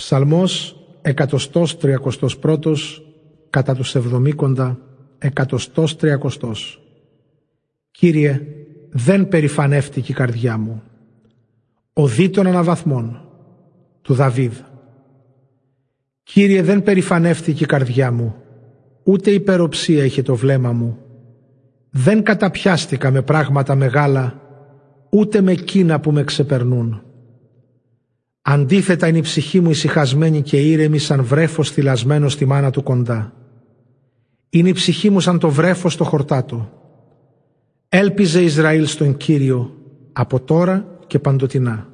Ψαλμός εκατοστός τριακοστός πρώτος κατά τους εβδομήκοντα εκατοστός τριακοστός. Κύριε, δεν περηφανεύτηκε η καρδιά μου. Ο δι των αναβαθμών του Δαβίδ. Κύριε, δεν περηφανεύτηκε η καρδιά μου, ούτε υπεροψία είχε το βλέμμα μου. Δεν καταπιάστηκα με πράγματα μεγάλα, ούτε με κίνα που με ξεπερνούν. Αντίθετα είναι η ψυχή μου ησυχασμένη και ήρεμη σαν βρέφος θυλασμένο στη μάνα του κοντά. Είναι η ψυχή μου σαν το βρέφος στο χορτάτο. Έλπιζε Ισραήλ στον Κύριο από τώρα και παντοτινά.